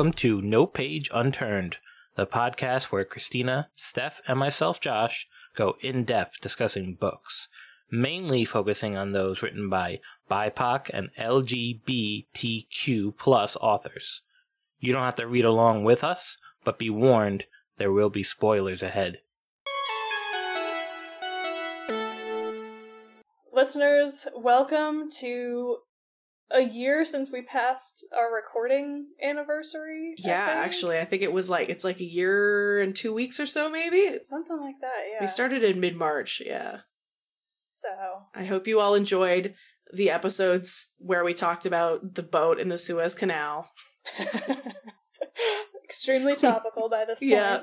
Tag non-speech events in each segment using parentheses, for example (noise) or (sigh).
Welcome to No Page Unturned, the podcast where Christina, Steph, and myself, Josh, go in depth discussing books, mainly focusing on those written by BIPOC and LGBTQ plus authors. You don't have to read along with us, but be warned, there will be spoilers ahead. Listeners, welcome to a year since we passed our recording anniversary. Yeah, think. actually, I think it was like it's like a year and two weeks or so, maybe. Something like that. Yeah. We started in mid March. Yeah, So I hope you all enjoyed the episodes where we talked about the boat in the Suez Canal. (laughs) extremely topical by this (laughs) point. Yeah.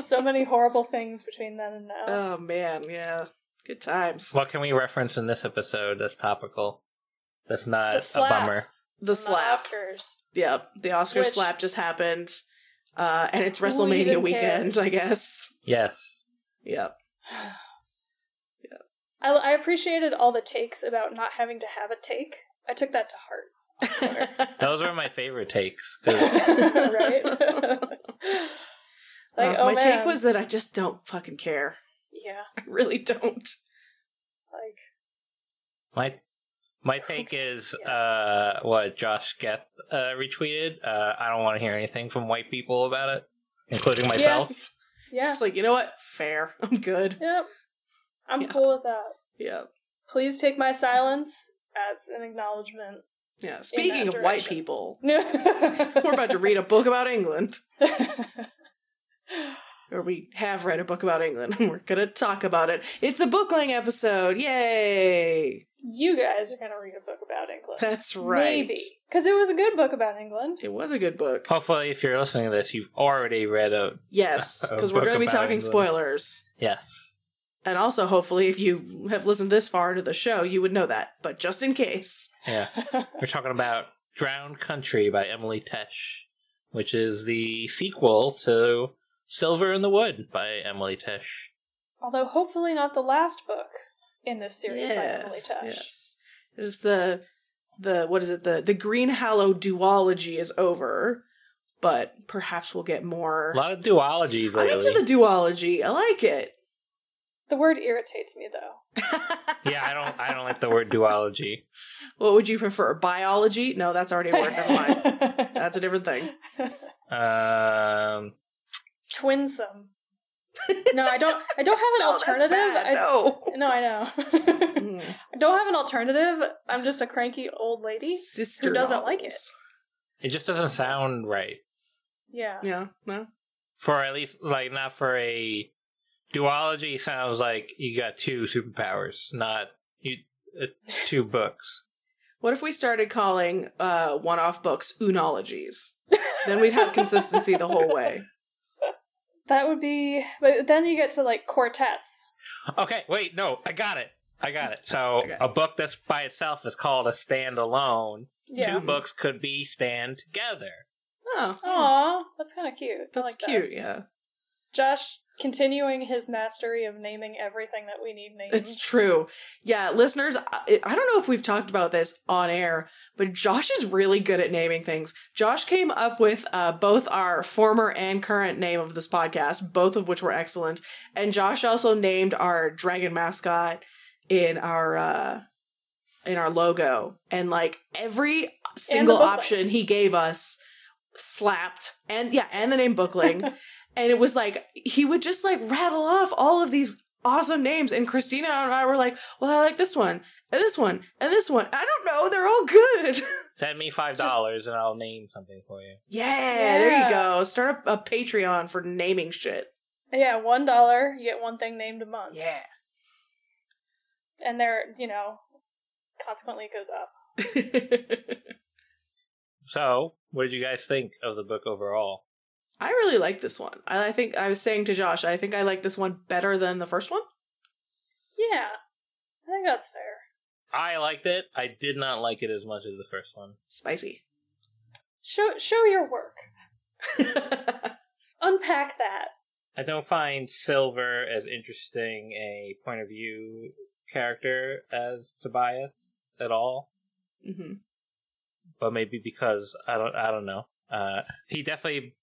So many horrible things between then and now. oh man, yeah, good times. What can we reference in this episode that's topical? That's not The a bummer. The From slap. Oscars. Yeah, the Oscar Which- slap just happened, uh, and it's Who WrestleMania even weekend, cares? I guess. Yes. Yep. I, I appreciated all the takes about not having to have a take. I took that to heart. (laughs) Those were my favorite takes. (laughs) right? (laughs) like, Uh, oh my man. take was that I just don't fucking care. yeah, I really don't. like My my (laughs) take is uh, what Josh Geth uh, retweeted. Uh, I don't want to hear anything from white people about it, including myself. yeah, It's like you know what? Fair. (laughs) I'm good. yep. I'm Yeah. cool with that. Yeah. Please take my silence as an acknowledgement. Yeah. Speaking of white direction. people, We're (laughs) we're about to read a book about England. Or we have read a book about England (laughs) and we're gonna talk about it. It's a bookling episode. Yay! you guys are gonna read a book about England. That's right. Maybe because it was a good book about England. It was a good book. Hopefully, if you're listening to this, you've already read a Yes, (laughs) because we're gonna be talking England. spoilers. yes. And also, hopefully, if you have listened this far into the show, you would know that. But just in case. Yeah, (laughs) we're talking about Drowned Country by Emily Tesh, which is the sequel to Silver in the Wood by Emily Tesh. Although hopefully not the last book in this series by Emily Tesh. Yes. It is the the what is it? The the Greenhollow duology is over, but perhaps we'll get more. A lot of duologies I'm lately. into the duology. I like it. The word irritates me though. (laughs) (laughs) yeah, I don't. I don't like the word duology. What would you prefer? Biology? No, that's already a word. Never mind. (laughs) That's a different thing. Um, Twinsome. No, I don't. I don't have an No, (laughs) that's alternative. bad. I, No. (laughs) no, I know. Mm. (laughs) I don't have an alternative. I'm just a cranky old lady. Sister doesn't like it? it just doesn't sound right Yeah. Yeah. No. for at least like not for a duology. Sounds like you got two superpowers, not you uh, two books. What if we started calling uh, one-off books oonologies? then we'd have consistency the whole way. That would be. But then you get to like quartets. Okay, wait, no, I got it. I got it. So Okay. a book that's by itself is called a standalone. Yeah. Two books could be stand together. Oh, Aw, that's kind of cute. That's like that. cute. Yeah. Josh continuing his mastery of naming everything that we need named. It's true. Yeah, listeners, I, I don't know if we've talked about this on air, but Josh is really good at naming things. Josh came up with uh, both our former and current name of this podcast, both of which were excellent. And Josh also named our dragon mascot in our uh in our logo. And like every single option he gave us slapped and yeah, and the name Bookling. (laughs) and it was like he would just like rattle off all of these awesome names and christina and i were like well i like this one and this one and this one i don't know they're all good (laughs) Send me five dollars and I'll name something for you. yeah, there you go start a, a patreon for naming shit yeah, one dollar, you get one thing named a month. yeah And there, you know, consequently it goes up. (laughs) So, what did you guys think of the book overall? I really like this one I, I think i was saying to josh i think i like this one better than the first one Yeah. I think that's fair. I liked it. I did not like it as much as the first one. spicy Show show your work. (laughs) Unpack that. I don't find Silver as interesting a point of view character as Tobias at all. hmm But maybe because I don't I don't know. Uh, he definitely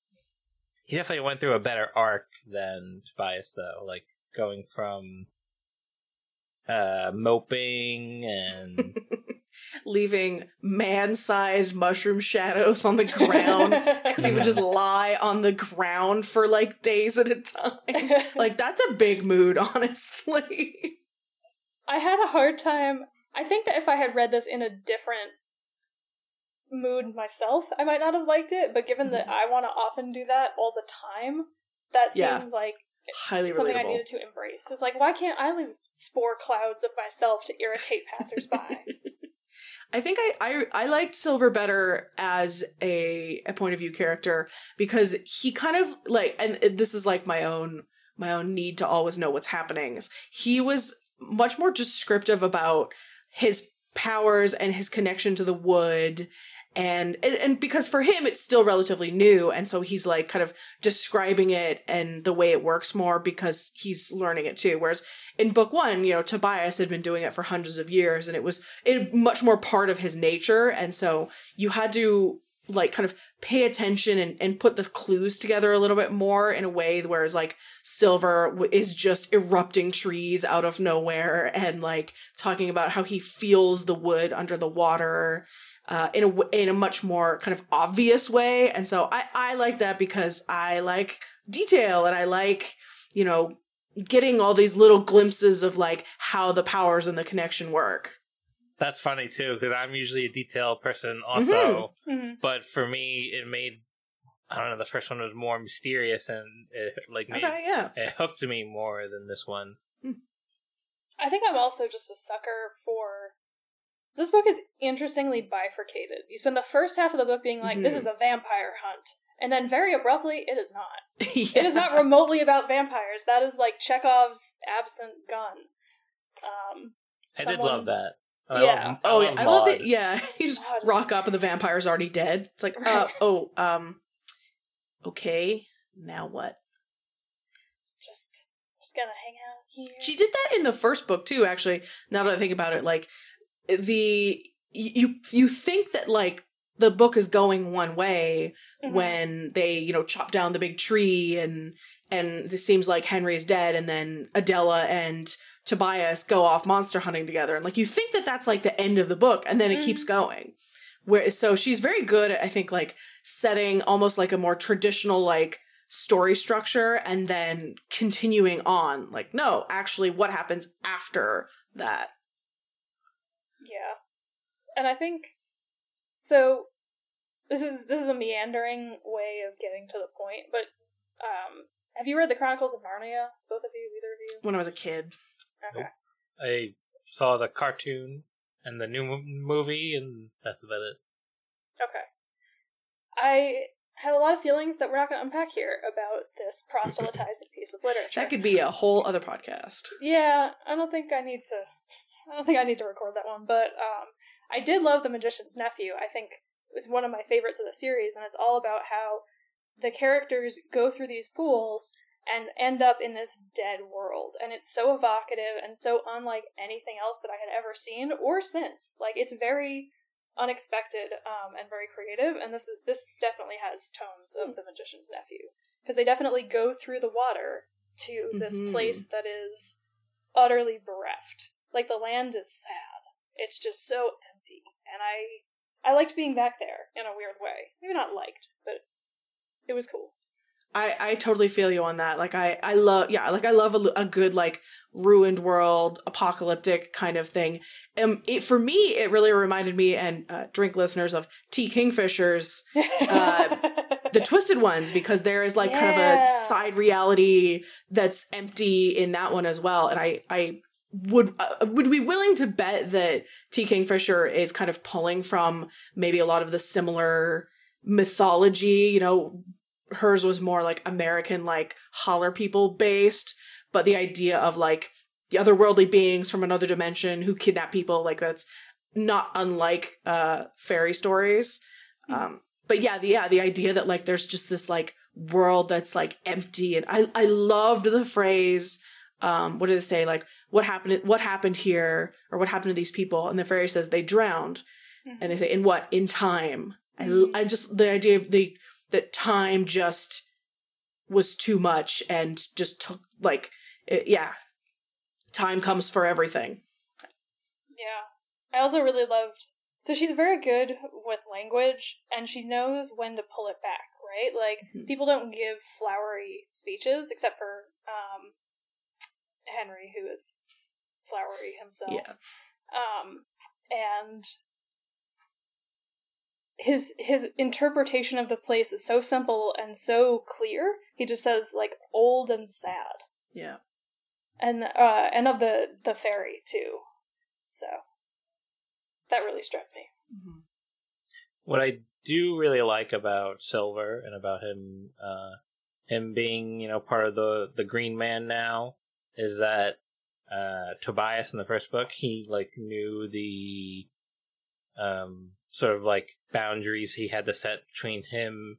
he definitely went through a better arc than Tobias, though. Like going from uh, moping and (laughs) leaving man-sized mushroom shadows on the ground (laughs) because he would just lie on the ground for like days at a time. (laughs) Like that's a big mood, honestly. I had a hard time. I think that if I had read this in a different mood myself, I might not have liked it. But given that mm-hmm. I want to often do that all the time, that seemed Yeah. like Highly something I needed to embrace. It was like, why can't I leave spore clouds of myself to irritate passersby? (laughs) I think I, I I liked Silver better as a a point of view character because he kind of like and this is like my own my own need to always know what's happening. He was much more descriptive about his powers and his connection to the wood and, and because for him it's still relatively new. And so he's like kind of describing it and the way it works more because he's learning it too. Whereas in book one you know tobias had been doing it for hundreds of years and it was it much more part of his nature. And so you had to like kind of pay attention and, and put the clues together a little bit more in a way whereas like silver is just erupting trees out of nowhere and like talking about how he feels the wood under the water uh, in a w- in a much more kind of obvious way and so i i like that because i like detail and i like you know getting all these little glimpses of like how the powers and the connection work that's funny too because I'm usually a detail person also. Mhm. But for me, it made I don't know. The first one was more mysterious and it like made okay yeah it hooked me more than this one. I think I'm also just a sucker for. So this book is interestingly bifurcated. You spend the first half of the book being like, "This Mhm. is a vampire hunt," and then very abruptly, it is not. yeah. (laughs) It is not remotely about vampires. That is like Chekhov's absent gun. Um, I did love that. I Yeah. love, Oh, I yeah, love I love it. Yeah, (laughs) you just God, rock great. up and the vampire's already dead. It's like, uh, oh, um, okay, now what? Just, just gonna hang out here. She did that in the first book too. Actually, now that I think about it, like the you you think that like the book is going one way Mhm. when they you know chop down the big tree and and it seems like Henry is dead and then Adela and Tobias go off monster hunting together. And like you think that that's like the end of the book and then it keeps going. Where so she's very good at I think like setting almost like a more traditional like story structure and then continuing on. Like no actually what happens after that Yeah. And I think so this is this is a meandering way of getting to the point, but um have you read the Chronicles of Narnia? Both of you, either of you? when I was a kid Okay. I saw the cartoon and the new movie, and that's about it. Okay. I had a lot of feelings that we're not going to unpack here about this proselytizing (laughs) piece of literature. that could be a whole other podcast Yeah, I don't think I need to. (laughs) I don't think I need to record that one, but um, I did love The Magician's Nephew. I think it was one of my favorites of the series, and it's all about how the characters go through these pools and end up in this dead world, and it's so evocative and so unlike anything else that I had ever seen or since. Like it's very unexpected um, and very creative, and this is this definitely has tones of The Magician's Nephew because they definitely go through the water to this Mhm. place that is utterly bereft. Like the land is sad. It's just so empty. And I I liked being back there in a weird way. Maybe not liked, but it was cool. I, I totally feel you on that. Like I, I love, yeah, like I love a, a good like ruined world, apocalyptic kind of thing. Um, it for me, it really reminded me and uh, drink listeners of T Kingfisher's Uh, (laughs) the Twisted Ones because there is like kind of a side reality that's empty in that one as well. And I, I would uh, would be willing to bet that T Kingfisher is kind of pulling from maybe a lot of the similar mythology. You know, hers was more like American, like holler people based, but the idea of like the otherworldly beings from another dimension who kidnap people, like that's not unlike uh fairy stories. Um, but yeah, the yeah, the idea that like there's just this like world that's like empty, and I I loved the phrase. Um, what did they say? Like what happened? What happened here, or what happened to these people? And the fairy says they drowned, and they say in what in time I, Mhm. I just the idea of the that time just was too much and just took like it, yeah time comes for everything Yeah. I also really loved. So she's very good with language, and she knows when to pull it back, right? Like, Mhm. people don't give flowery speeches, except for um, Henry, who is flowery himself. yeah. Um, and his his interpretation of the place is so simple and so clear. He just says like old and sad. Yeah. And uh and of the the fairy too. So that really struck me. What I do really like about Silver and about him, uh, him being you know part of the the Green Man now, is that uh, Tobias in the first book he like knew the um sort of like boundaries he had to set between him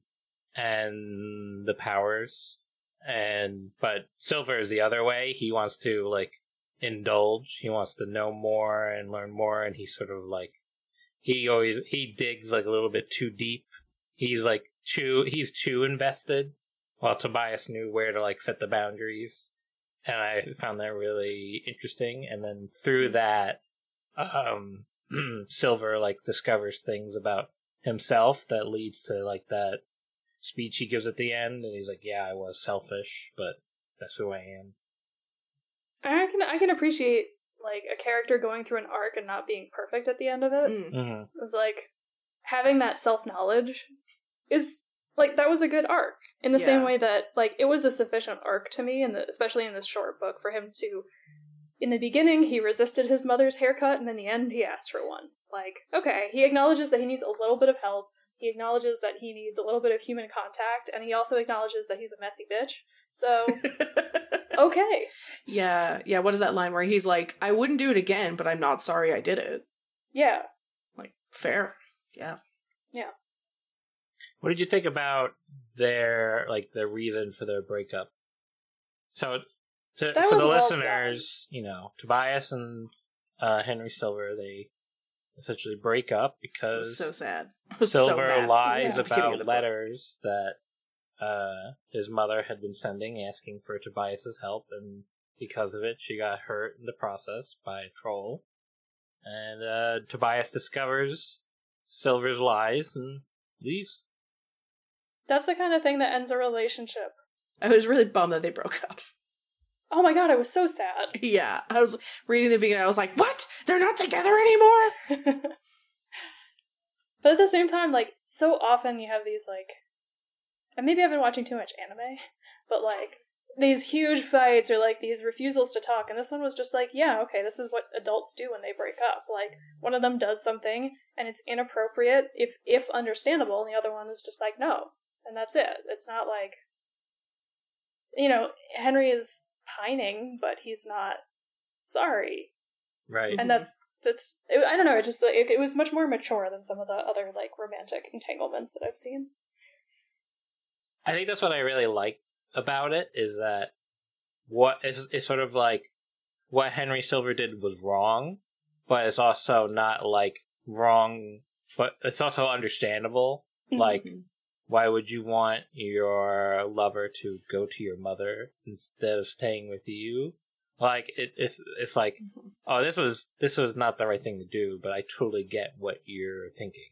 and the powers. And but silver is the other way. He wants to like indulge. He wants to know more and learn more and he's sort of like he always he digs like a little bit too deep. He's like too he's too invested while tobias knew where to like set the boundaries and i found that really interesting and then through that um (clears throat) silver like discovers things about himself that leads to like that speech he gives at the end and he's like yeah i was selfish but that's who i am i can i can appreciate like a character going through an arc and not being perfect at the end of it Mm. mm-hmm. it's like having that self-knowledge is like that was a good arc in the same way that like it was a sufficient arc to me and especially in this short book for him to in the beginning he resisted his mother's haircut and in the end he asked for one. Like okay he acknowledges that he needs a little bit of help. He acknowledges that he needs a little bit of human contact and he also acknowledges that he's a messy bitch. So (laughs) okay. Yeah yeah what is that line where he's like i wouldn't do it again but i'm not sorry i did it? Yeah. Like fair. Yeah. yeah What did you think about their like the reason for their breakup? So, to, That for the well listeners, you know, Tobias and uh, Henry Silver they essentially break up it because was so sad (laughs) I was so Silver mad. lies Yeah. About the book. letters that uh, his mother had been sending, asking for Tobias's help, and because of it, she got hurt in the process by a troll. And uh, Tobias discovers Silver's lies and leaves. That's the kind of thing that ends a relationship. I was really bummed that they broke up. (laughs) Oh my god i was so sad. (laughs) Yeah i was reading the beginning i was like what? They're not together anymore? (laughs) But at the same time, like so often you have these like, and maybe I've been watching too much anime, but like these huge fights or like these refusals to talk, and this one was just like, yeah, okay, this is what adults do when they break up. Like one of them does something and it's inappropriate if if understandable, and the other one is just like, no, and that's it. It's not like, you know, Henry is pining, but he's not sorry Right. and that's that's it, I don't know. It just it, it was much more mature than some of the other like romantic entanglements that I've seen. I think that's what I really liked about it is that what is is sort of like what Henry Silver did was wrong, but it's also not like wrong, but it's also understandable. Mm-hmm. Like, why would you want your lover to go to your mother instead of staying with you? Like it, it's it's like, mm-hmm. oh, this was this was not the right thing to do, but I totally get what you're thinking.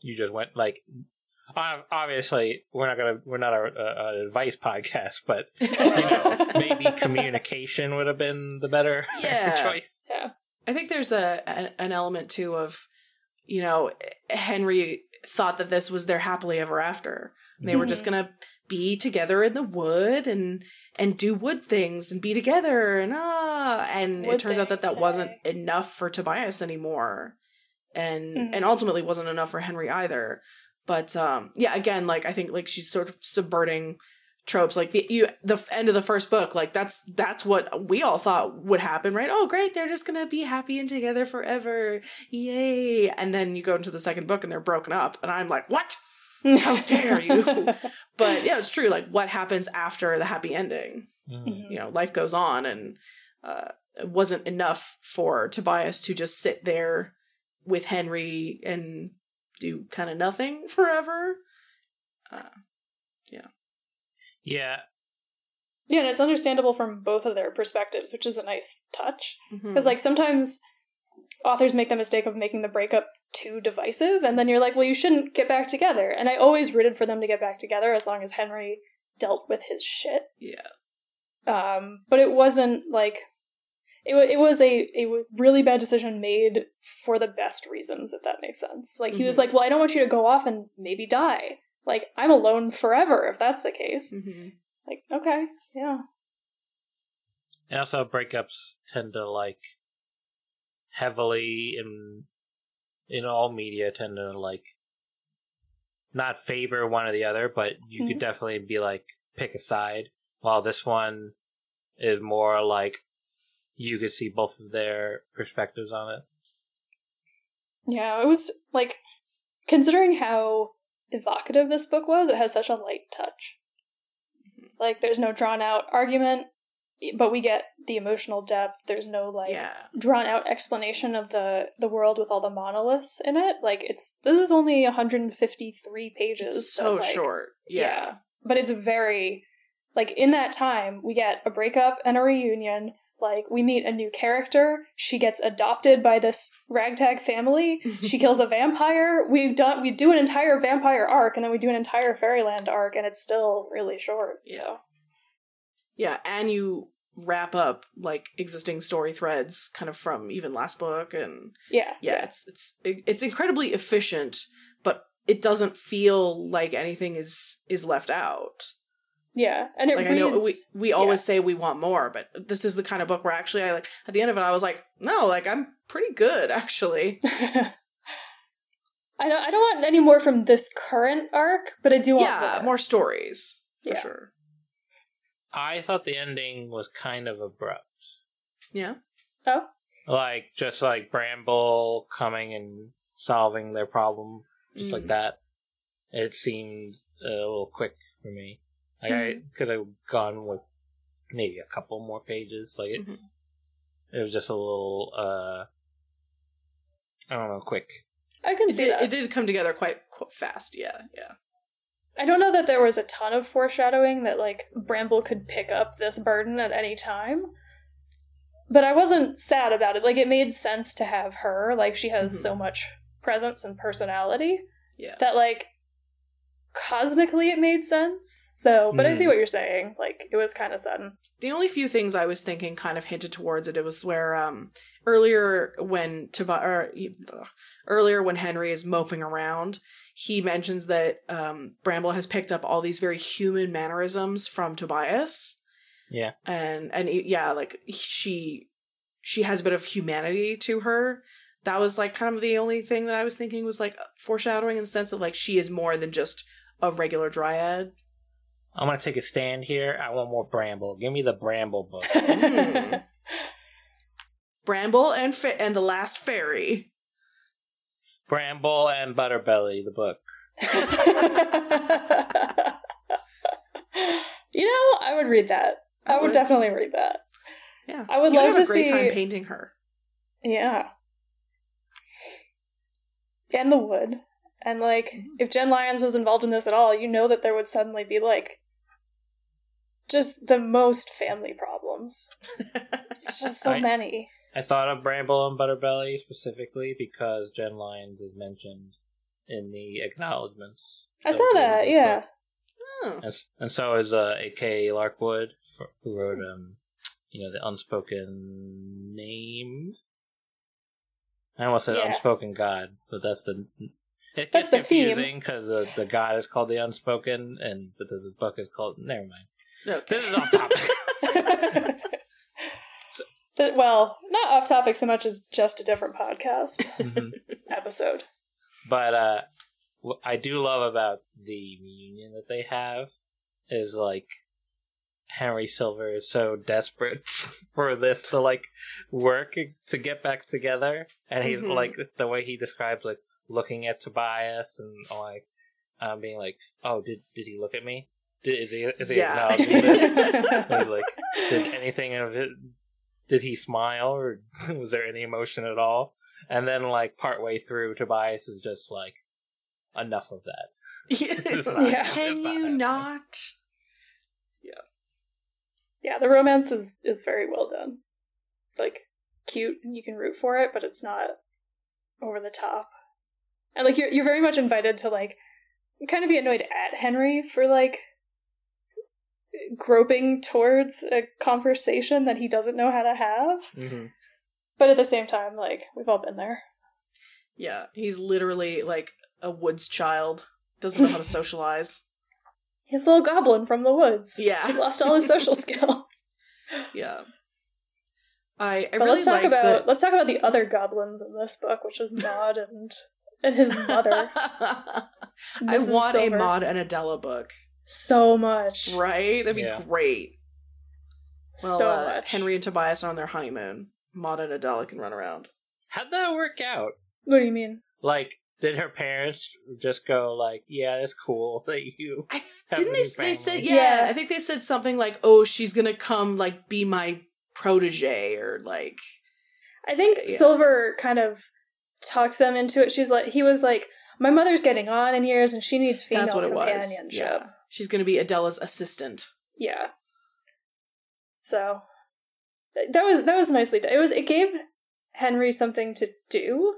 You just went like, obviously we're not gonna we're not a, a, an advice podcast, but you know (laughs) maybe communication would have been the better (laughs) Yeah. choice. Yeah, I think there's a, a an element too of, you know, Henry thought that this was their happily ever after. And they were just Mhm. gonna be together in the wood and and do wood things and be together and ah and it turns out that that things, wasn't enough for Tobias anymore and Mhm. and ultimately wasn't enough for Henry either but um yeah again like I think like she's sort of subverting tropes like the you the end of the first book like that's that's what we all thought would happen right oh great they're just gonna be happy and together forever yay and then you go into the second book and they're broken up and i'm like what How (laughs) dare you. but yeah it's true like what happens after the happy ending Mhm. you know life goes on and uh it wasn't enough for tobias to just sit there with henry and do kind of nothing forever. Uh, Yeah, Yeah, Yeah, and it's understandable from both of their perspectives, which is a nice touch. Because, like, sometimes authors make the mistake of making the breakup too divisive, and then you're like, well, you shouldn't get back together. And I always rooted for them to get back together as long as Henry dealt with his shit. yeah, Um, but it wasn't like. It, wa- it was a, a really bad decision made for the best reasons, if that makes sense. Like, he was Mhm. like, well, I don't want you to go off and maybe die. Like, I'm alone forever if that's the case. Mhm. Like, okay, yeah. and also breakups tend to like heavily in in all media tend to like not favor one or the other, but you could Mhm. definitely be like pick a side. While this one is more like you could see both of their perspectives on it. Yeah, it was like considering how evocative this book was, it has such a light touch. Mm-hmm. Like there's no drawn out argument, but we get the emotional depth. There's no like yeah, drawn out explanation of the the world with all the monoliths in it. Like it's this is only 153 pages. it's so like, short. Yeah, But it's very like in that time we get a breakup and a reunion. Like we meet a new character. She gets adopted by this ragtag family. (laughs) She kills a vampire. We do we do an entire vampire arc and then we do an entire fairyland arc and it's still really short. So yeah, and you wrap up like existing story threads, kind of from even last book, and yeah. yeah, it's it's it's incredibly efficient, but it doesn't feel like anything is is left out. Yeah. And it like reads I know we we always say we want more, but this is the kind of book where actually I like at the end of it I was like, no, like I'm pretty good actually. (laughs) I don't I don't want any more from this current arc, but I do want yeah, more. more stories for Yeah. sure. I thought the ending was kind of abrupt. Yeah. Oh. Like just like Bramble coming and solving their problem just like Mm. that. It seemed a little quick for me. Like I Mm-hmm. could have gone with maybe a couple more pages. Like it, Mhm. it was just a little uh I don't know, quick. I can It see did, that. it did come together quite, quite fast. Yeah, yeah. I don't know that there was a ton of foreshadowing that like Bramble could pick up this burden at any time. But I wasn't sad about it. Like it made sense to have her. Like she has Mhm. so much presence and personality Yeah. that like cosmically it made sense. So, but I see Mm. what you're saying. Like it was kind of sudden. the only few things I was thinking kind of hinted towards it. It was where um earlier when Tobias or ugh, earlier when Henry is moping around, he mentions that um Bramble has picked up all these very human mannerisms from Tobias, Yeah. and and yeah, like she she has a bit of humanity to her. That was like kind of the only thing that I was thinking was like foreshadowing in the sense that like she is more than just a regular dryad. I'm gonna take a stand here. I want more Bramble. Give me the Bramble book. Mm. (laughs) Bramble and fa- and the last fairy. Bramble and Butterbelly, the book. (laughs) you know, I would read that. I, I would would. definitely read that. Yeah, I would You'd love have to a great see- time painting her. Yeah. And the wood. And like, Mhm. if Jenn Lyons was involved in this at all, you know that there would suddenly be like just the most family problems. Just so (laughs) Right. many. I thought of Bramble and Butterbelly specifically because Jenn Lyons is mentioned in the acknowledgments. I saw the- that, yeah. Oh. And, and so is uh, A.K. Larkwood, for- who wrote, um, you know, the unspoken name. I almost said Yeah. unspoken god, but that's the. It That's gets the confusing because the, the god is called the unspoken, and but the, the book is called. Never mind. Okay. This is off topic. (laughs) (laughs) So- But, well, not off topic so much as just a different podcast (laughs) Mhm. episode. But uh, what I do love about the reunion that they have is like Henry Silver is so desperate for this to like work to get back together, and he's Mhm. like the way he describes like looking at Tobias and like um, being like, "Oh, did did he look at me? Did, is he is he Yeah. acknowledging this?" (laughs) He's like, "Did anything of it? Did he smile or (laughs) was there any emotion at all?" And then like partway through, Tobias is just like, enough of that. (laughs) Not- Yeah. Can not you happening. not? Yeah. Yeah, the romance is is very well done. It's like cute and you can root for it, but it's not over the top. And like you're you're very much invited to like kind of be annoyed at Henry for like groping towards a conversation that he doesn't know how to have. Mm-hmm. But at the same time, like we've all been there. Yeah, he's literally like a woods child. Doesn't know how to (laughs) socialize. He's a little goblin from the woods. He Yeah, lost all his social (laughs) skills. yeah. I, I but really let's talk about that- let's talk about the other goblins in this book, which is Maud and and his mother. (laughs) I want Silver. a Maud and Adela book, so much, right? That'd be Yeah. great. Well, so uh, much. Henry and Tobias are on their honeymoon. Maud and Adela can run around. How'd that work out? What do you mean? Like, did her parents just go like, "Yeah, it's cool (laughs) that you"? I have didn't a they? new They said yeah, Yeah. I think they said something like, "Oh, she's gonna come like be my protege," or like, I think Yeah. Silver kind of talked them into it. She's like, he was like, my mother's getting on in years, and she needs female that's what it was. companionship. Yeah, she's gonna be Adela's assistant. Yeah. So that was that was nicely done. It was it gave Henry something to do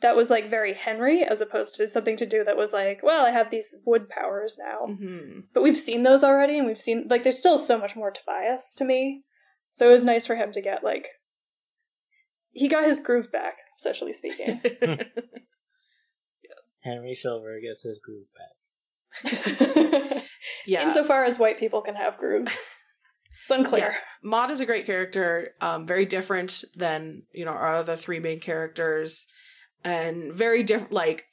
that was like very Henry, as opposed to something to do that was like, well, I have these wood powers now. hmm But we've seen those already, and we've seen like there's still so much more Tobias to me. So it was nice for him to get like he got his groove back, socially speaking. (laughs) (laughs) Henry Silver gets his groove back. (laughs) yeah, Insofar as white people can have grooves. It's unclear. Maud is a great character, um, very different than you know our other three main characters, and very different, like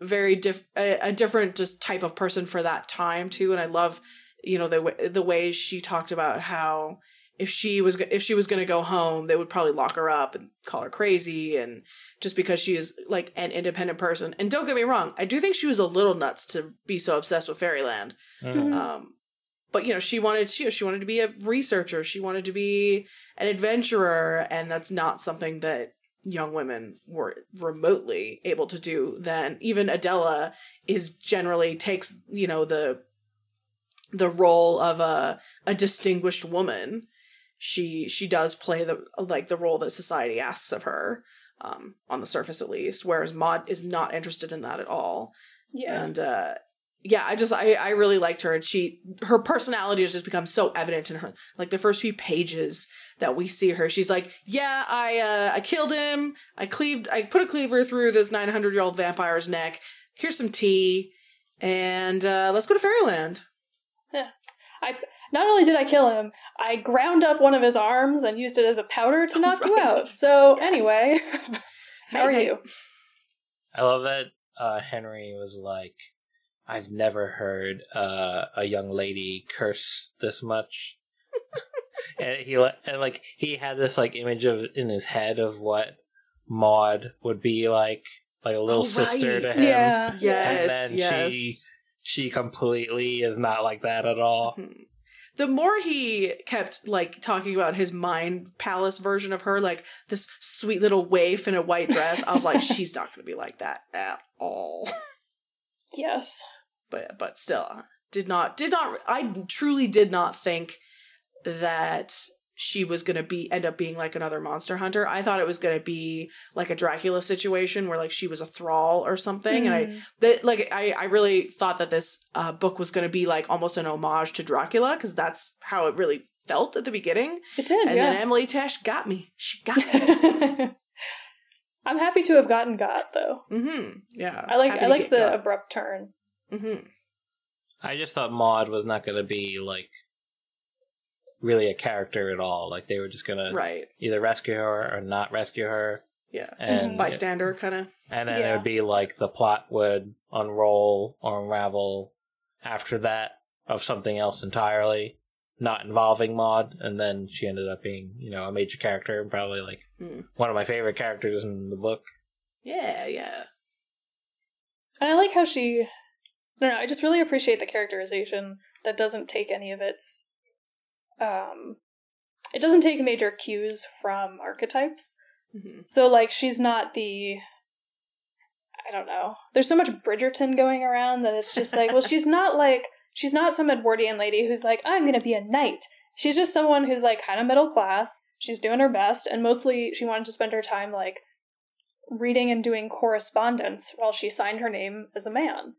very diff a, a different just type of person for that time too. And I love you know the wa- the way she talked about how if she was if she was going to go home, they would probably lock her up and call her crazy, and just because she is like an independent person. And don't get me wrong, I do think she was a little nuts to be so obsessed with Fairyland. Mhm. Um, but you know, she wanted she, she wanted to be a researcher. She wanted to be an adventurer, and that's not something that young women were remotely able to do. Then even Adela is generally takes you know the the role of a a distinguished woman. She she does play the like the role that society asks of her. Um, on the surface at least, whereas Maud is not interested in that at all Yeah. and uh yeah i just i i really liked her and she her personality has just become so evident in her like the first few pages that we see her she's like yeah i uh i killed him i cleaved i put a cleaver through this 900 year old vampire's neck here's some tea and uh let's go to fairyland Yeah. I not only did I kill him, I ground up one of his arms and used it as a powder to knock you out. So Yes. anyway, (laughs) how are you? I love that uh, Henry was like, "I've never heard uh, a young lady curse this much." (laughs) and he and like he had this like image of in his head of what Maud would be like, like a little Oh, sister right. to him. Yeah. And yes then yes she she completely is not like that at all. Mhm. The more he kept like talking about his mind palace version of her, like this sweet little waif in a white dress, I was like, (laughs) she's not going to be like that at all. Yes. But but still, did not did not. I truly did not think that she was going to be end up being like another monster hunter. I thought it was going to be like a Dracula situation where like she was a thrall or something, and I Mm. that like I I really thought that this uh, book was going to be like almost an homage to Dracula because that's how it really felt at the beginning. it did. And yeah. then Emily Tesh got me. She got me. (laughs) I'm happy to have gotten got though. mm-hmm. Yeah, I like Happy I like the got. abrupt turn. Mhm. I just thought Maud was not going to be like really a character at all. Like they were just going to right. either rescue her or not rescue her, Yeah, and Mhm. bystander kind of. and then it would be like the plot would unroll or unravel after that of something else entirely, not involving Maud, and then she ended up being you know a major character and probably like Hmm. one of my favorite characters in the book. Yeah, yeah. And I like how she I don't know, I just really appreciate the characterization that doesn't take any of its um it doesn't take major cues from archetypes. hmm So like she's not the I don't know. There's so much Bridgerton going around that it's just like, well, (laughs) she's not like she's not some Edwardian lady who's like, I'm gonna be a knight. She's just someone who's like kind of middle class. She's doing her best, and mostly she wanted to spend her time like reading and doing correspondence while she signed her name as a man.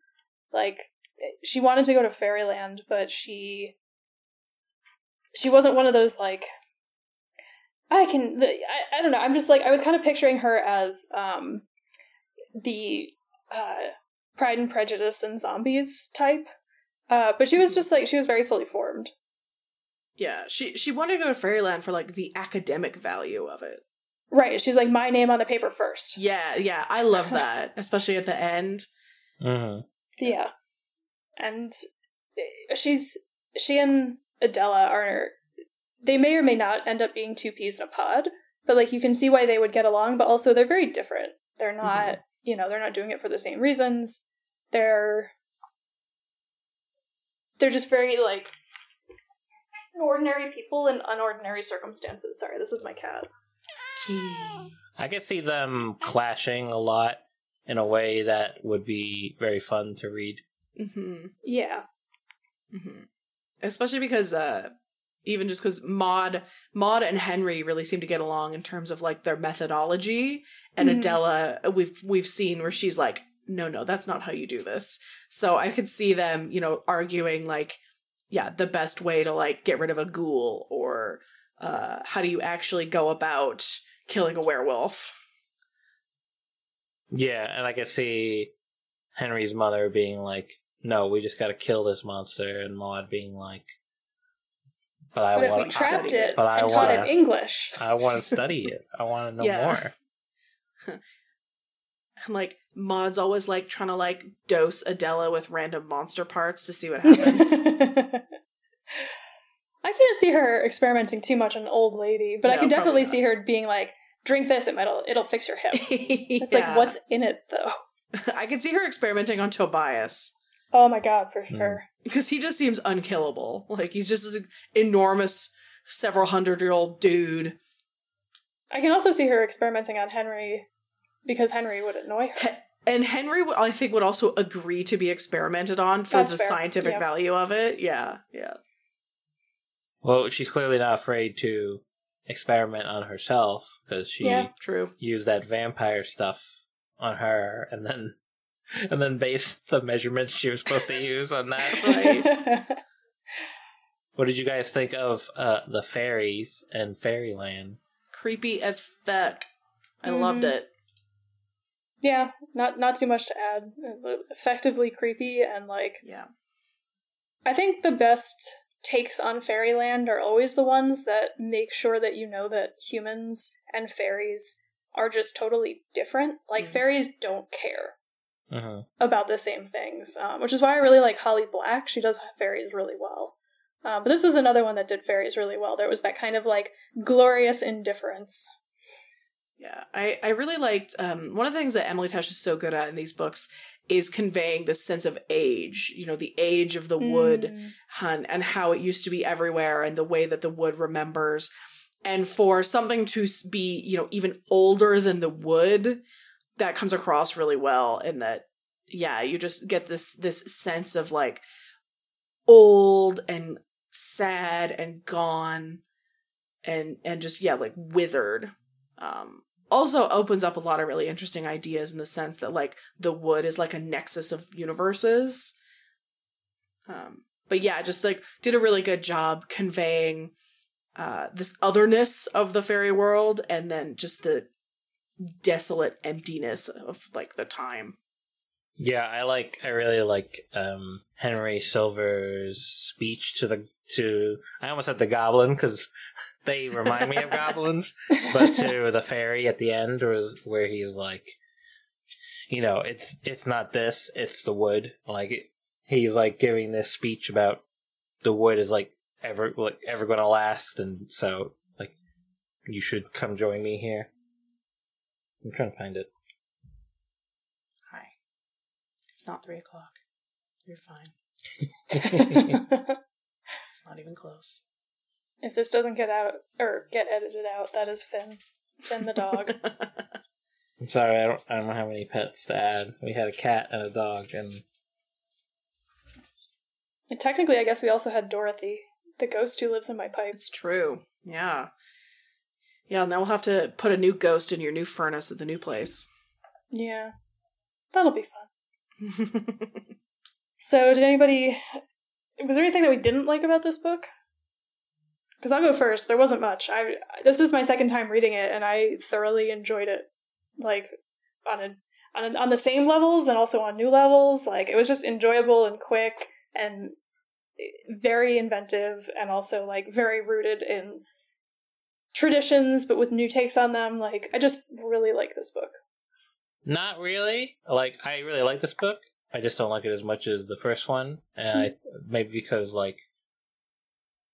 Like she wanted to go to Fairyland, but she she wasn't one of those like I can I, I don't know. I'm just like I was kind of picturing her as um the uh Pride and Prejudice and Zombies type. Uh but she was just like she was very fully formed. Yeah, she she wanted to go to Fairyland for like the academic value of it. Right. She's like my name on the paper first. Yeah, yeah, I love that, (laughs) especially at the end. Mm-hmm. Yeah. And eh, she's she and Adela are they may or may not end up being two peas in a pod, but like you can see why they would get along, but also they're very different. They're not, Mhm. you know, they're not doing it for the same reasons. They're they're just very like ordinary people in unordinary circumstances. Sorry, this is my cat. I could see them clashing a lot in a way that would be very fun to read. hmm Yeah. hmm Especially because uh even just because Maud Maud and Henry really seem to get along in terms of like their methodology. And Mhm. Adela we've we've seen where she's like, no, no, that's not how you do this. So I could see them, you know, arguing like, yeah, the best way to like get rid of a ghoul or uh how do you actually go about killing a werewolf. Yeah, and I could see Henry's mother being like, "No, we just got to kill this monster," and Maud being like, "But I But if we want, trapped study it it. But I taught wanna- it English. (laughs) I want to study it. I want to know Yeah. more." (laughs) And like Maud's always like trying to like dose Adela with random monster parts to see what happens. (laughs) I can't see her experimenting too much on an old lady, but I can definitely see her being like, "Drink this, it might it'll fix your hip." It's Yeah. like, what's in it though? I can see her experimenting on Tobias Oh my god, for Hmm. sure. because he just seems unkillable. Like he's just an enormous, several hundred year old dude. I can also see her experimenting on Henry because Henry would annoy her. And Henry, I think, would also agree to be experimented on for That's the fair. scientific Yeah. value of it. Yeah, yeah. Well, she's clearly not afraid to experiment on herself because she Yeah. True. used that vampire stuff on her, and then (laughs) and then based the measurements she was supposed to use on that. (laughs) Right. What did you guys think of uh, the fairies and Fairyland? Creepy as fuck. I loved Mhm. it. yeah, not not too much to add. Effectively creepy and like Yeah. I think the best takes on Fairyland are always the ones that make sure that you know that humans and fairies are just totally different. Like Mhm. fairies don't care hmm about the same things, um, which is why I really like Holly Black. She does fairies really well. Um, but this was another one that did fairies really well. There was that kind of like glorious indifference. Yeah, I, I really liked um, one of the things that Emily Tesh is so good at in these books is conveying this sense of age. You know, the age of the wood Mm. hun and how it used to be everywhere and the way that the wood remembers. And for something to be, you know, even older than the wood, that comes across really well. In that, yeah, you just get this this sense of like old and sad and gone, and and just yeah, like withered. Um, also opens up a lot of really interesting ideas in the sense that like the wood is like a nexus of universes. Um, but yeah, just like did a really good job conveying uh, this otherness of the fairy world, and then just the desolate emptiness of like the time. Yeah, I like. I really like um, Henry Silver's speech to the to. I almost said the goblin because (laughs) they remind me of (laughs) goblins, but to the fairy at the end, was where he's like, you know, it's it's not this, it's the wood. Like he's like giving this speech about the wood is like ever like ever going to last, and so like you should come join me here. I'm trying to find it. Hi, it's not three o'clock. You're fine. (laughs) It's not even close. if this doesn't get out or get edited out, that is Finn. Finn the dog. (laughs) I'm sorry, I don't. I don't have any pets to add. We had a cat and a dog, and And technically, I guess we also had Dorothy, the ghost who lives in my pipe. It's true. Yeah. Yeah, now we'll have to put a new ghost in your new furnace at the new place. Yeah. That'll be fun. (laughs) So, did anybody. Was there anything that we didn't like about this book? Because I'll go first. There wasn't much. I This was my second time reading it, and I thoroughly enjoyed it. Like, on a. On, a, on the same levels and also on new levels like it was just enjoyable and quick and very inventive and also like very rooted in traditions but with new takes on them like i just really like this book not really. Like, I really like this book. I just don't like it as much as the first one, and I maybe because like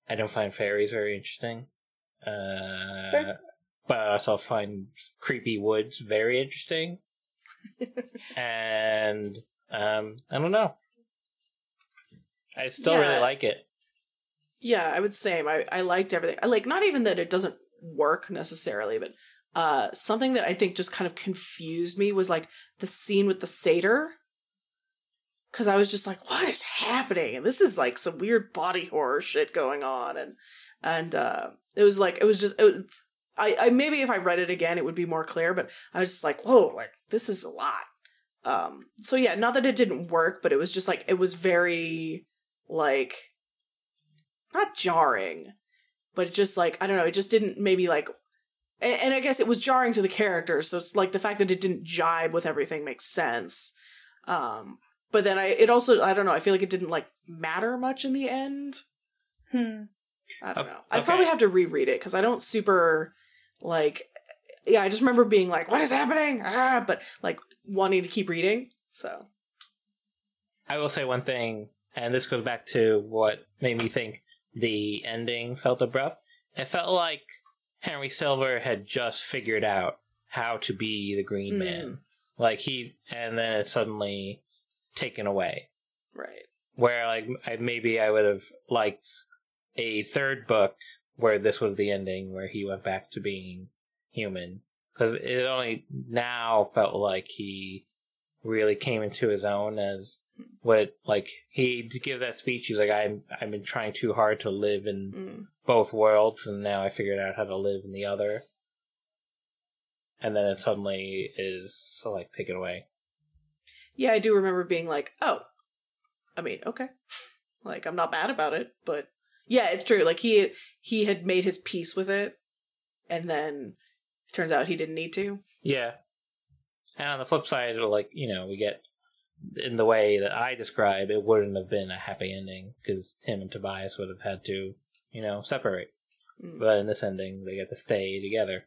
I don't find fairies very interesting. Uh, Fair. but I also find creepy woods very interesting. (laughs) and um, I don't know. I still Yeah. really like it. yeah, I would say I, I liked everything. I like not even that it doesn't work necessarily, but uh something that I think just kind of confused me was like the scene with the satyr. Cause I was just like, what is happening? And this is like some weird body horror shit going on. And and uh it was like it was just it I, I maybe if I read it again it would be more clear, but I was just like, whoa, like this is a lot. Um so yeah, not that it didn't work, but it was just like it was very like not jarring, but it just like I don't know, it just didn't maybe like, and, and I guess it was jarring to the characters. So it's like the fact that it didn't jibe with everything makes sense. Um, but then I, it also I don't know, I feel like it didn't like matter much in the end. hmm I don't O- know. I'd probably have to reread it because I don't super like. Yeah, I just remember being like, "What is happening?" Ah, but like wanting to keep reading. So I will say one thing, and this goes back to what made me think the ending felt abrupt. It felt like Henry Silver had just figured out how to be the Green Mm. Man. Like he, and then it's suddenly taken away. right, Where like I, maybe I would have liked a third book where this was the ending, where he went back to being human, because it only now felt like he really came into his own as what like he to give that speech. He's like, I'm I've been trying too hard to live in Mm. both worlds, and now I figured out how to live in the other. And then it suddenly is like taken away. yeah, I do remember being like, "Oh, I mean, okay, like I'm not mad about it, but yeah, it's true. Like he he had made his peace with it, and then it turns out he didn't need to. Yeah. And on the flip side, like, you know, we get in the way that I describe, it wouldn't have been a happy ending because him and Tobias would have had to, you know, separate. Mm. But in this ending, they get to stay together.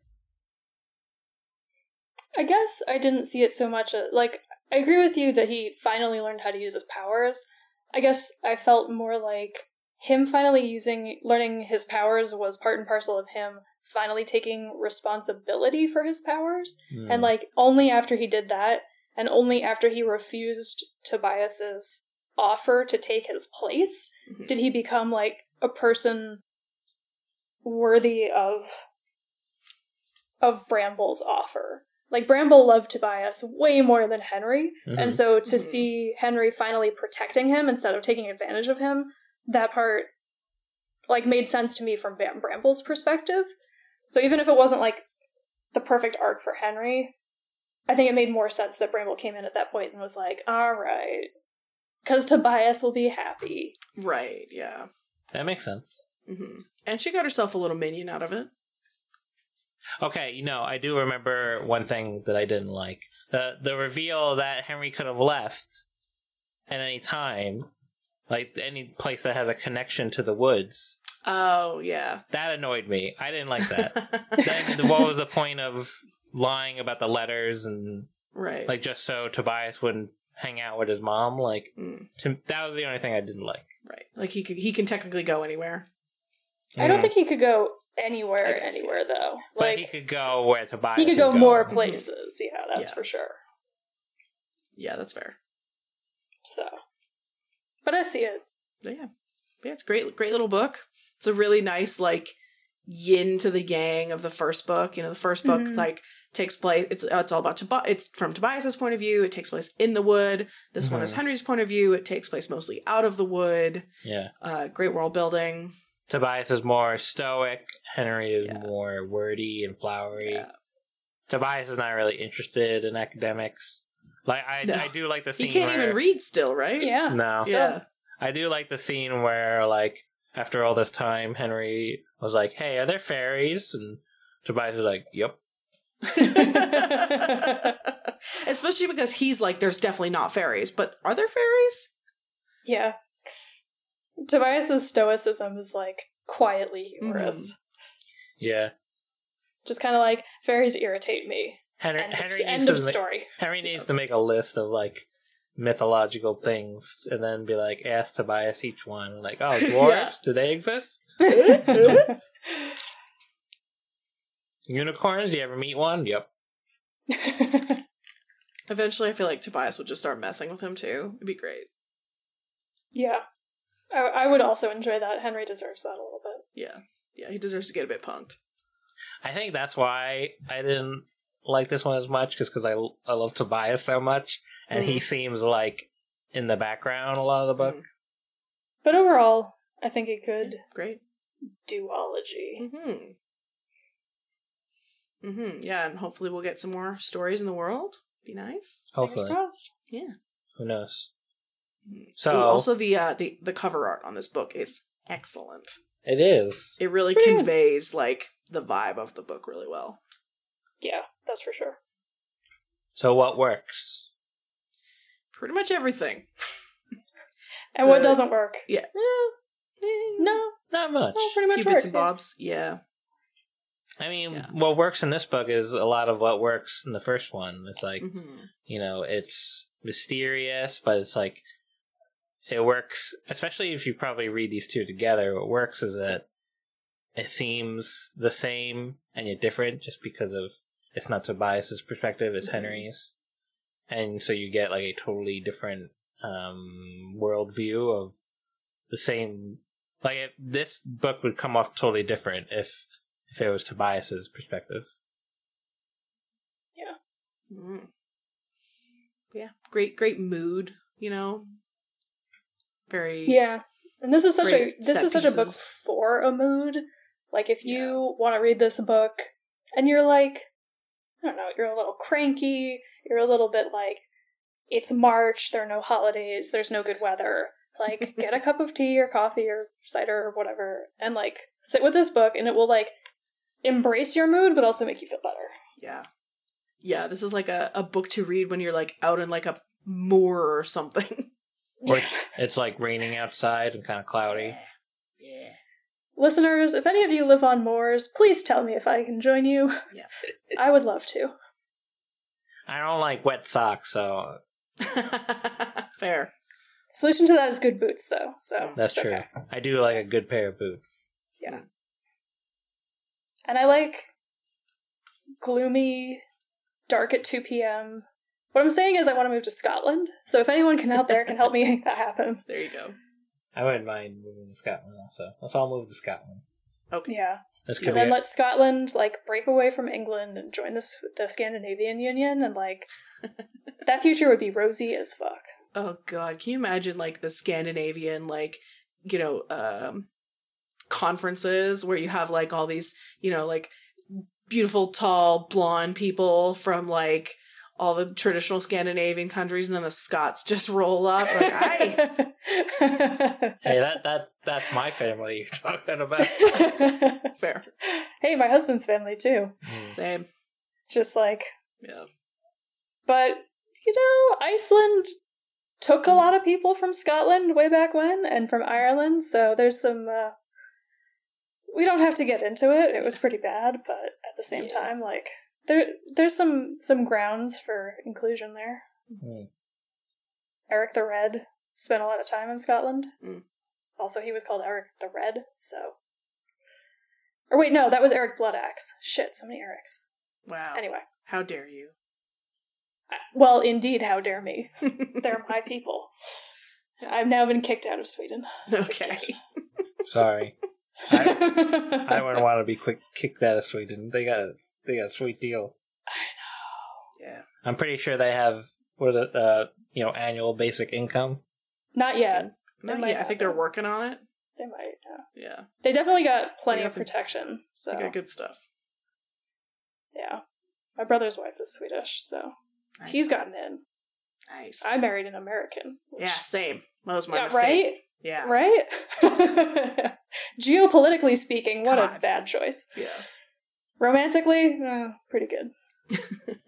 I guess I didn't see it so much. uh like, I agree with you that he finally learned how to use his powers. I guess I felt more like him finally using, learning his powers was part and parcel of him finally taking responsibility for his powers. Hmm. And, like, only after he did that, and only after he refused Tobias's offer to take his place, Mhm. did he become, like, a person worthy of of Bramble's offer. Like Bramble loved Tobias way more than Henry, Mhm. and so to Mhm. see Henry finally protecting him instead of taking advantage of him, that part like made sense to me from Bramble's perspective. So even if it wasn't like the perfect arc for Henry, I think it made more sense that Bramble came in at that point and was like, "All right, because Tobias will be happy." Right? Yeah. that makes sense. hmm And she got herself a little minion out of it. Okay, you know, I do remember one thing that I didn't like. The the reveal that Henry could have left at any time, like any place that has a connection to the woods. Oh yeah. That annoyed me. I didn't like that. (laughs) then what was the point of lying about the letters and right. like just so Tobias wouldn't hang out with his mom? Like Mm, to, that was the only thing I didn't like. right. Like he could, he can technically go anywhere. I don't Mm. think he could go anywhere, anywhere though. But Like he could go where Tobias. he could go going. more places. Yeah, that's Yeah. for sure. Yeah, that's fair. So, but I see it. But yeah. Yeah, it's great great little book. It's a really nice like yin to the yang of the first book. You know, the first book Mhm. like takes place. It's it's all about Tobias. It's from Tobias's point of view. It takes place in the wood. This one is Mhm. Henry's point of view. It takes place mostly out of the wood. Yeah. Uh, great world building. Tobias is more stoic. Henry is Yeah. more wordy and flowery. Yeah. Tobias is not really interested in academics. Like I, No. I do like the scene. He can't where, even read still, right? Yeah. No, Still. Yeah. I do like the scene where, like, after all this time, Henry was like, "Hey, are there fairies?" And Tobias is like, "Yep." (laughs) Especially because he's like, there's definitely not fairies, but are there fairies? yeah. Tobias's stoicism is like quietly hmm. humorous. Yeah. Just kind of like fairies irritate me. Henry, End, Henry of, needs end to of ma- story. Henry needs to make a list of like mythological things, and then be like, ask Tobias each one. Like, oh, (laughs) dwarves, Yeah. do they exist? (laughs) Unicorns? You ever meet one? Yep. (laughs) Eventually, I feel like Tobias would just start messing with him too. It'd be great. yeah. I, I would also enjoy that. Henry deserves that a little bit. Yeah. Yeah, he deserves to get a bit punked. I think that's why I didn't like this one as much, because I, I love Tobias so much, and he Mhm. seems like in the background a lot of the book. Mhm. But overall, I think a good Great. duology. Mm-hmm. Mm-hmm. Yeah, and hopefully we'll get some more stories in the world. Be nice. Hopefully. Yeah. Who knows? Ooh, So, also the uh the, the cover art on this book is excellent. it is. It really It's pretty good. conveys like the vibe of the book really well. Yeah, that's for sure. So, what works? Pretty much everything. (laughs) And what doesn't work? yeah. Eh, no, Not much. no, pretty much few works. bits and yeah. bobs. Yeah. I mean, Yeah. what works in this book is a lot of what works in the first one. It's like, hmm you know, it's mysterious, but it's like, it works, especially if you probably read these two together. What works is that it seems the same and yet different just because of it's not Tobias's perspective, it's Mhm. Henry's. And so you get like a totally different um worldview of the same like if this book would come off totally different if if it was Tobias's perspective. Yeah. Mm. Yeah. Great great mood, you know. Very Yeah, and this is such a this set is such a book for a mood. Like if you want to read this book and you're like, I don't know, you're a little cranky, you're a little bit like, it's March, there are no holidays, there's no good weather. Like, (laughs) get a cup of tea or coffee or cider or whatever, and like sit with this book, and it will like embrace your mood, but also make you feel better. Yeah. Yeah, this is like a, a book to read when you're like out in like a moor or something. (laughs) Or it's, (laughs) it's like raining outside and kind of cloudy. Yeah. Listeners, if any of you live on moors, please tell me if I can join you. Yeah. (laughs) I would love to. I don't like wet socks, so Fair. Solution to that is good boots, though. So that's true. okay. I do like a good pair of boots. And I like gloomy, dark at two p.m. What I'm saying is, I want to move to Scotland. So if anyone can out there can help me make that happen, (laughs) There you go. I wouldn't mind moving to Scotland also. Let's all move to Scotland. Okay. Yeah. This could And be then it. let Scotland like break away from England and join the the Scandinavian Union, and like (laughs) that future would be rosy as fuck. Oh god, can you imagine like the Scandinavian like, you know, um conferences where you have like all these, you know, like beautiful tall blonde people from like all the traditional Scandinavian countries and then the Scots just roll up like, Hey, (laughs) that that's that's my family you're talking about. (laughs) Fair. hey, my husband's family too. Hmm. Same. Just like Yeah. But, you know, Iceland took a lot of people from Scotland way back when and from Ireland, so there's some. Uh, we don't have to get into it. It was pretty bad, but at the same Yeah. time, like there there's some some grounds for inclusion there. Hmm. Eric the Red spent a lot of time in Scotland. Mm. Also, he was called Eric the Red, so. Or wait, no, that was Eric Bloodaxe. Shit, so many Erics. Wow. Anyway, How dare you? well, indeed, how dare me? (laughs) They're my people. I've now been kicked out of Sweden. okay. Sorry. I, (laughs) I wouldn't want to be quick kicked out of Sweden. They got they got a sweet deal. I know. Yeah. I'm pretty sure they have what the uh, you know annual basic income. Not yet. Not might yet. I think they're working on it. They might. Yeah. Yeah. They definitely got plenty got of some- protection. So They got good stuff. yeah, my brother's wife is Swedish, so Nice. he's gotten in. nice. I married an American. which- Yeah, same. That was my yeah, mistake. right, Yeah. right. (laughs) Geopolitically speaking, what a bad choice. Yeah. Romantically, uh, pretty good. (laughs)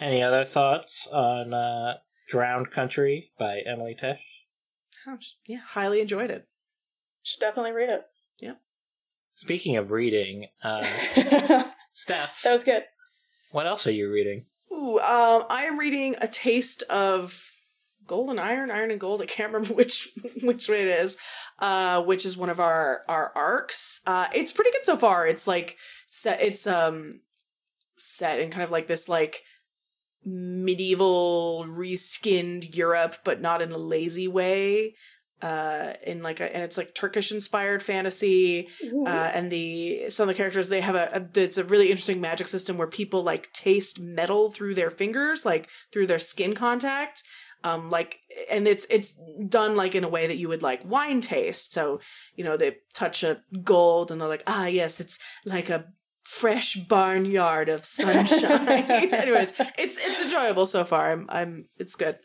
Any other thoughts on uh, Drowned Country by Emily Tesh? Yeah, highly enjoyed it. Should definitely read it. Yeah. Speaking of reading, uh, (laughs) that was good. what else are you reading? Ooh, um, I am reading A Taste of Gold and Iron, Iron and Gold. I can't remember (laughs) which which way it is. Uh, which is one of our our arcs. Uh, it's pretty good so far. It's like set. It's um set in kind of like this like medieval reskinned Europe, but not in a lazy way. Uh, in like a, and it's like Turkish inspired fantasy uh, and the some of the characters they have a, a it's a really interesting magic system where people like taste metal through their fingers like through their skin contact um like and it's it's done like in a way that you would like wine taste so you know they touch a gold and they're like ah yes it's like a fresh barnyard of sunshine (laughs) (laughs) anyways it's it's enjoyable so far i'm i'm it's good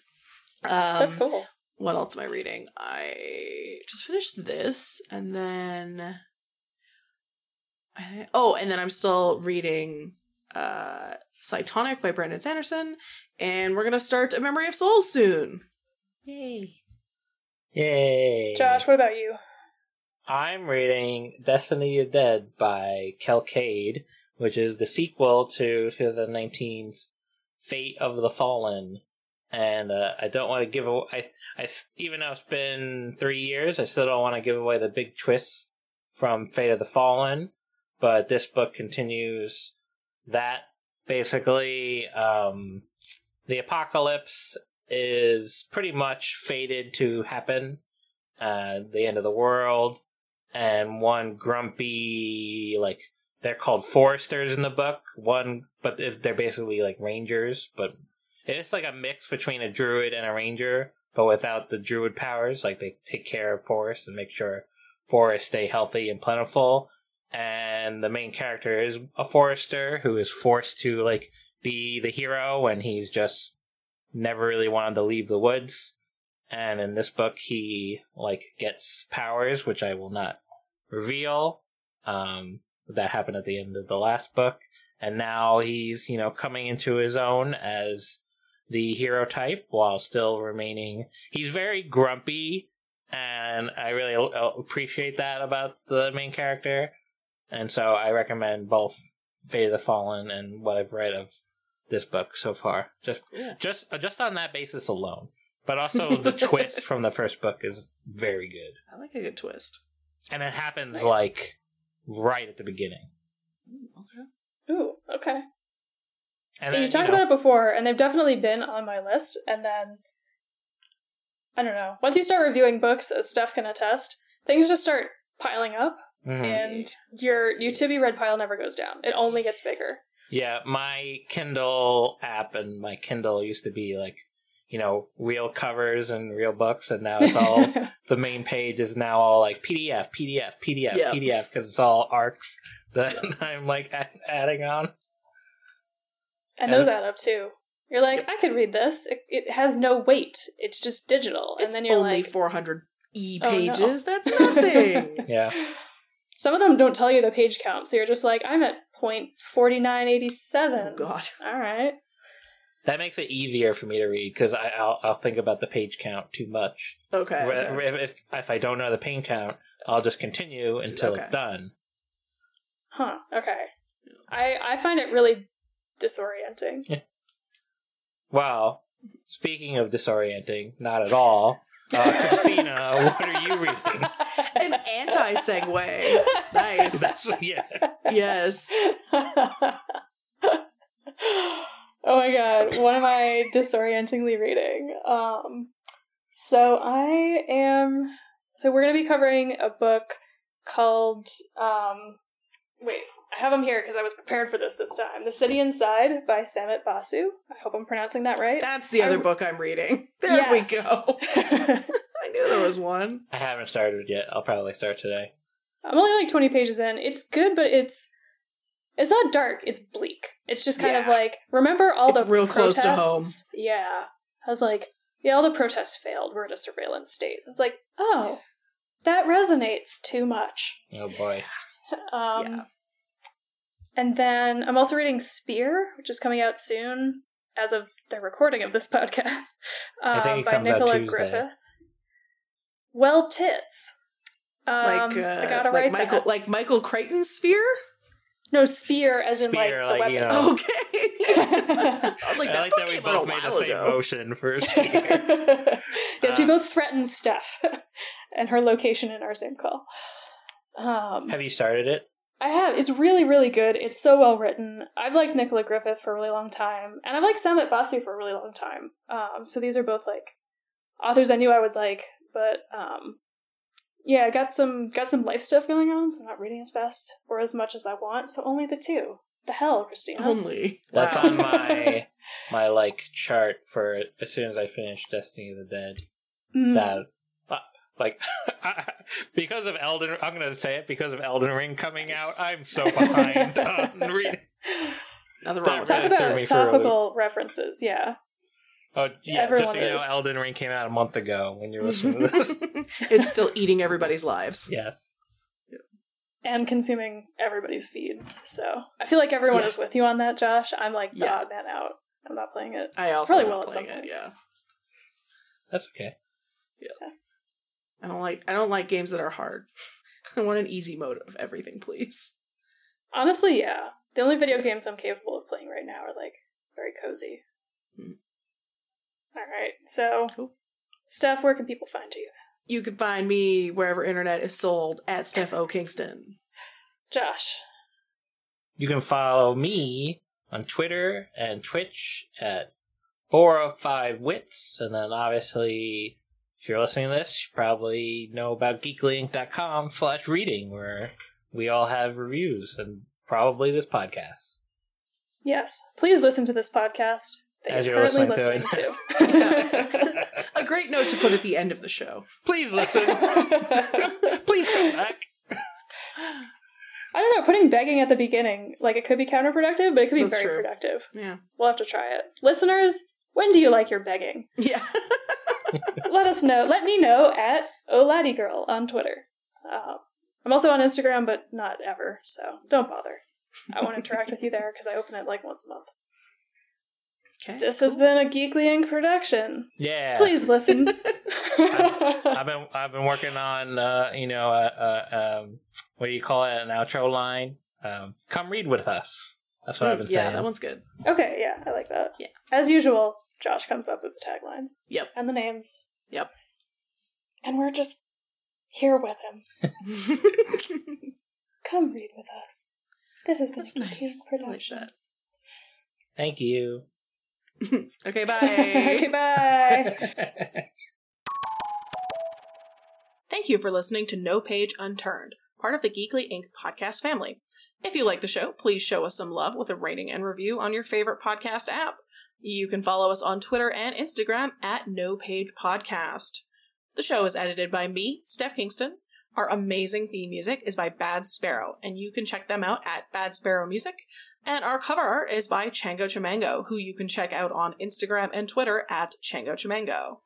um That's cool. what else am I reading? I just finished this, and then I- oh, and then I'm still reading uh Cytonic by Brandon Sanderson, and we're gonna start A Memory of Souls soon. Yay! Yay! Josh, what about you? I'm reading Destiny of Dead by Kel Kade, which is the sequel to 2019's Fate of the Fallen. And uh, I don't want to give away. I, I s- even though it's been three years, I still don't want to give away the big twist from Fate of the Fallen. But this book continues that. Basically, um, the apocalypse is pretty much fated to happen. Uh, the end of the world and one grumpy like they're called foresters in the book one but they're basically like rangers but it's like a mix between a druid and a ranger but without the druid powers like they take care of forests and make sure forests stay healthy and plentiful and the main character is a forester who is forced to like be the hero and he's just never really wanted to leave the woods. And in this book he like gets powers which i will not reveal um that happened at the end of the last book. And now he's you know coming into his own as the hero type while still remaining. He's very grumpy and i really appreciate that about the main character and so i recommend both fate of the fallen and what i've read of this book so far just Yeah. just uh, just on that basis alone but also (laughs) the twist from the first book is very good I like a good twist. and it happens Nice. like right at the beginning Okay. Ooh, okay. and then you talked you know, about it before, and they've definitely been on my list. And then, I don't know. Once you start reviewing books, as Steph can attest, things just start piling up, mhm. and your your red pile never goes down. It only gets bigger. yeah my kindle app and my kindle used to be like you know real covers and real books and now it's all (laughs) the main page is now all like pdf pdf pdf Yeah. pdf because it's all arcs that (laughs) i'm like add- adding on and those add up too. You're like, I could read this. It, it has no weight. It's just digital. And it's then you're only like, 400 e Oh, no. pages. That's (laughs) nothing. yeah Some of them don't tell you the page count, so you're just like, I'm at point forty nine eighty seven. oh God. All right. that makes it easier for me to read because I'll, I'll think about the page count too much Okay. Re- okay. If, if if I don't know the page count, I'll just continue until it's done. Huh. Okay. I I find it really disorienting. Well, speaking of disorienting, not at all. Uh, Christina, (laughs) what are you reading? (laughs) An anti segue. Nice. (laughs) That's yeah. yes. oh my god, what am I disorientingly reading? Um so I am so we're going to be covering a book called um wait i have them here because i was prepared for this this time the city inside by samit basu i hope i'm pronouncing that right That's the other I- book I'm reading. (laughs) There Yes. we go. (laughs) I knew there was one. I haven't started yet. I'll probably start today. i'm only like 20 pages in it's good but it's it's not dark it's bleak it's just kind of like remember all It's the real close to protests? home. yeah i was like yeah all the protests failed we're in a surveillance state i was like oh that resonates too much Oh boy. (laughs) Um, Yeah. And then I'm also reading Spear, which is coming out soon as of the recording of this (laughs) podcast, I think um, it by comes out Nicola Tuesday. Griffith. Well, tits. Um, Like uh, I gotta like write Michael that. like Michael Crichton's sphere? No, Spear, as in Spear, like the like, weapon. you know. (laughs) Okay. I was like, I that like that we came both made the same ago. motion for spear. yes, we Uh, both threatened Steph and her location in our same call. Um, Have you started it? I have. It's really, really good. It's so well written. I've liked Nicola Griffith for a really long time, and I've liked Samit Basu for a really long time. Um, so these are both like authors I knew I would like, but um, yeah, I got some got some life stuff going on, so I'm not reading as fast or as much as I want. So only the two. The hell, Christina. Only. That's on my my like chart for as soon as I finish Destiny of the Dead. Mm. That like (laughs) because of Elden, I'm gonna say it because of Elden Ring coming out. I'm so behind (laughs) on reading. Nothing That wrong Talk really about me for topical references. Yeah, Oh yeah, Everyone just so you know. Elden Ring came out a month ago when you're listening to this. (laughs) it's still eating everybody's lives. yes. and consuming everybody's feeds. So I feel like everyone Yeah. is with you on that, Josh. I'm like the Yeah. odd man out. I'm not playing it. I also Probably will at some playing it, point. yeah. That's okay. I don't like I don't like games that are hard. (laughs) I want an easy mode of everything, please. Honestly, yeah. The only video games I'm capable of playing right now are like very cozy. Hmm. All right. So, Cool. Steph, where can people find you? You can find me wherever internet is sold at Steph O. Kingston. Josh. You can follow me on Twitter and Twitch at four of five wits, and then obviously, if you're listening to this, you probably know about geeklyinc.com slash reading, where we all have reviews and probably this podcast. Yes. Please listen to this podcast that As you're you're listening listening to to. (laughs) A great note to put at the end of the show. Please listen. (laughs) Please come back. I don't know, putting begging at the beginning, like it could be counterproductive, but it could be That's very true. productive. Yeah. We'll have to try it. Listeners, when do you like your begging? Yeah. (laughs) Let us know. Let me know at OLaddieGirl on Twitter. Uh, I'm also on Instagram, but not ever, so don't bother. I won't interact with you there because I open it like once a month. Okay. This has been a Geekly Inc. production. Yeah. Please listen. (laughs) I've been I've been working on uh, you know uh, uh, um, what do you call it an outro line. Um, come read with us. That's what I've been yeah, saying. that one's good. okay, yeah, I like that. Yeah. As usual, Josh comes up with the taglines. Yep. And the names. Yep. And we're just here with him. (laughs) Come read with us. This has been That's a Geekly nice. Inc. Like production. Thank you. (laughs) Okay, bye. (laughs) okay, bye. Thank you for listening to No Page Unturned, part of the Geekly Inc. podcast family. If you like the show, please show us some love with a rating and review on your favorite podcast app. You can follow us on Twitter and Instagram at No Page Podcast. The show is edited by me, Steph Kingston. Our amazing theme music is by Bad Sparrow, and you can check them out at Bad Sparrow Music. And our cover art is by Chango Chamango, who you can check out on Instagram and Twitter at Chango Chamango.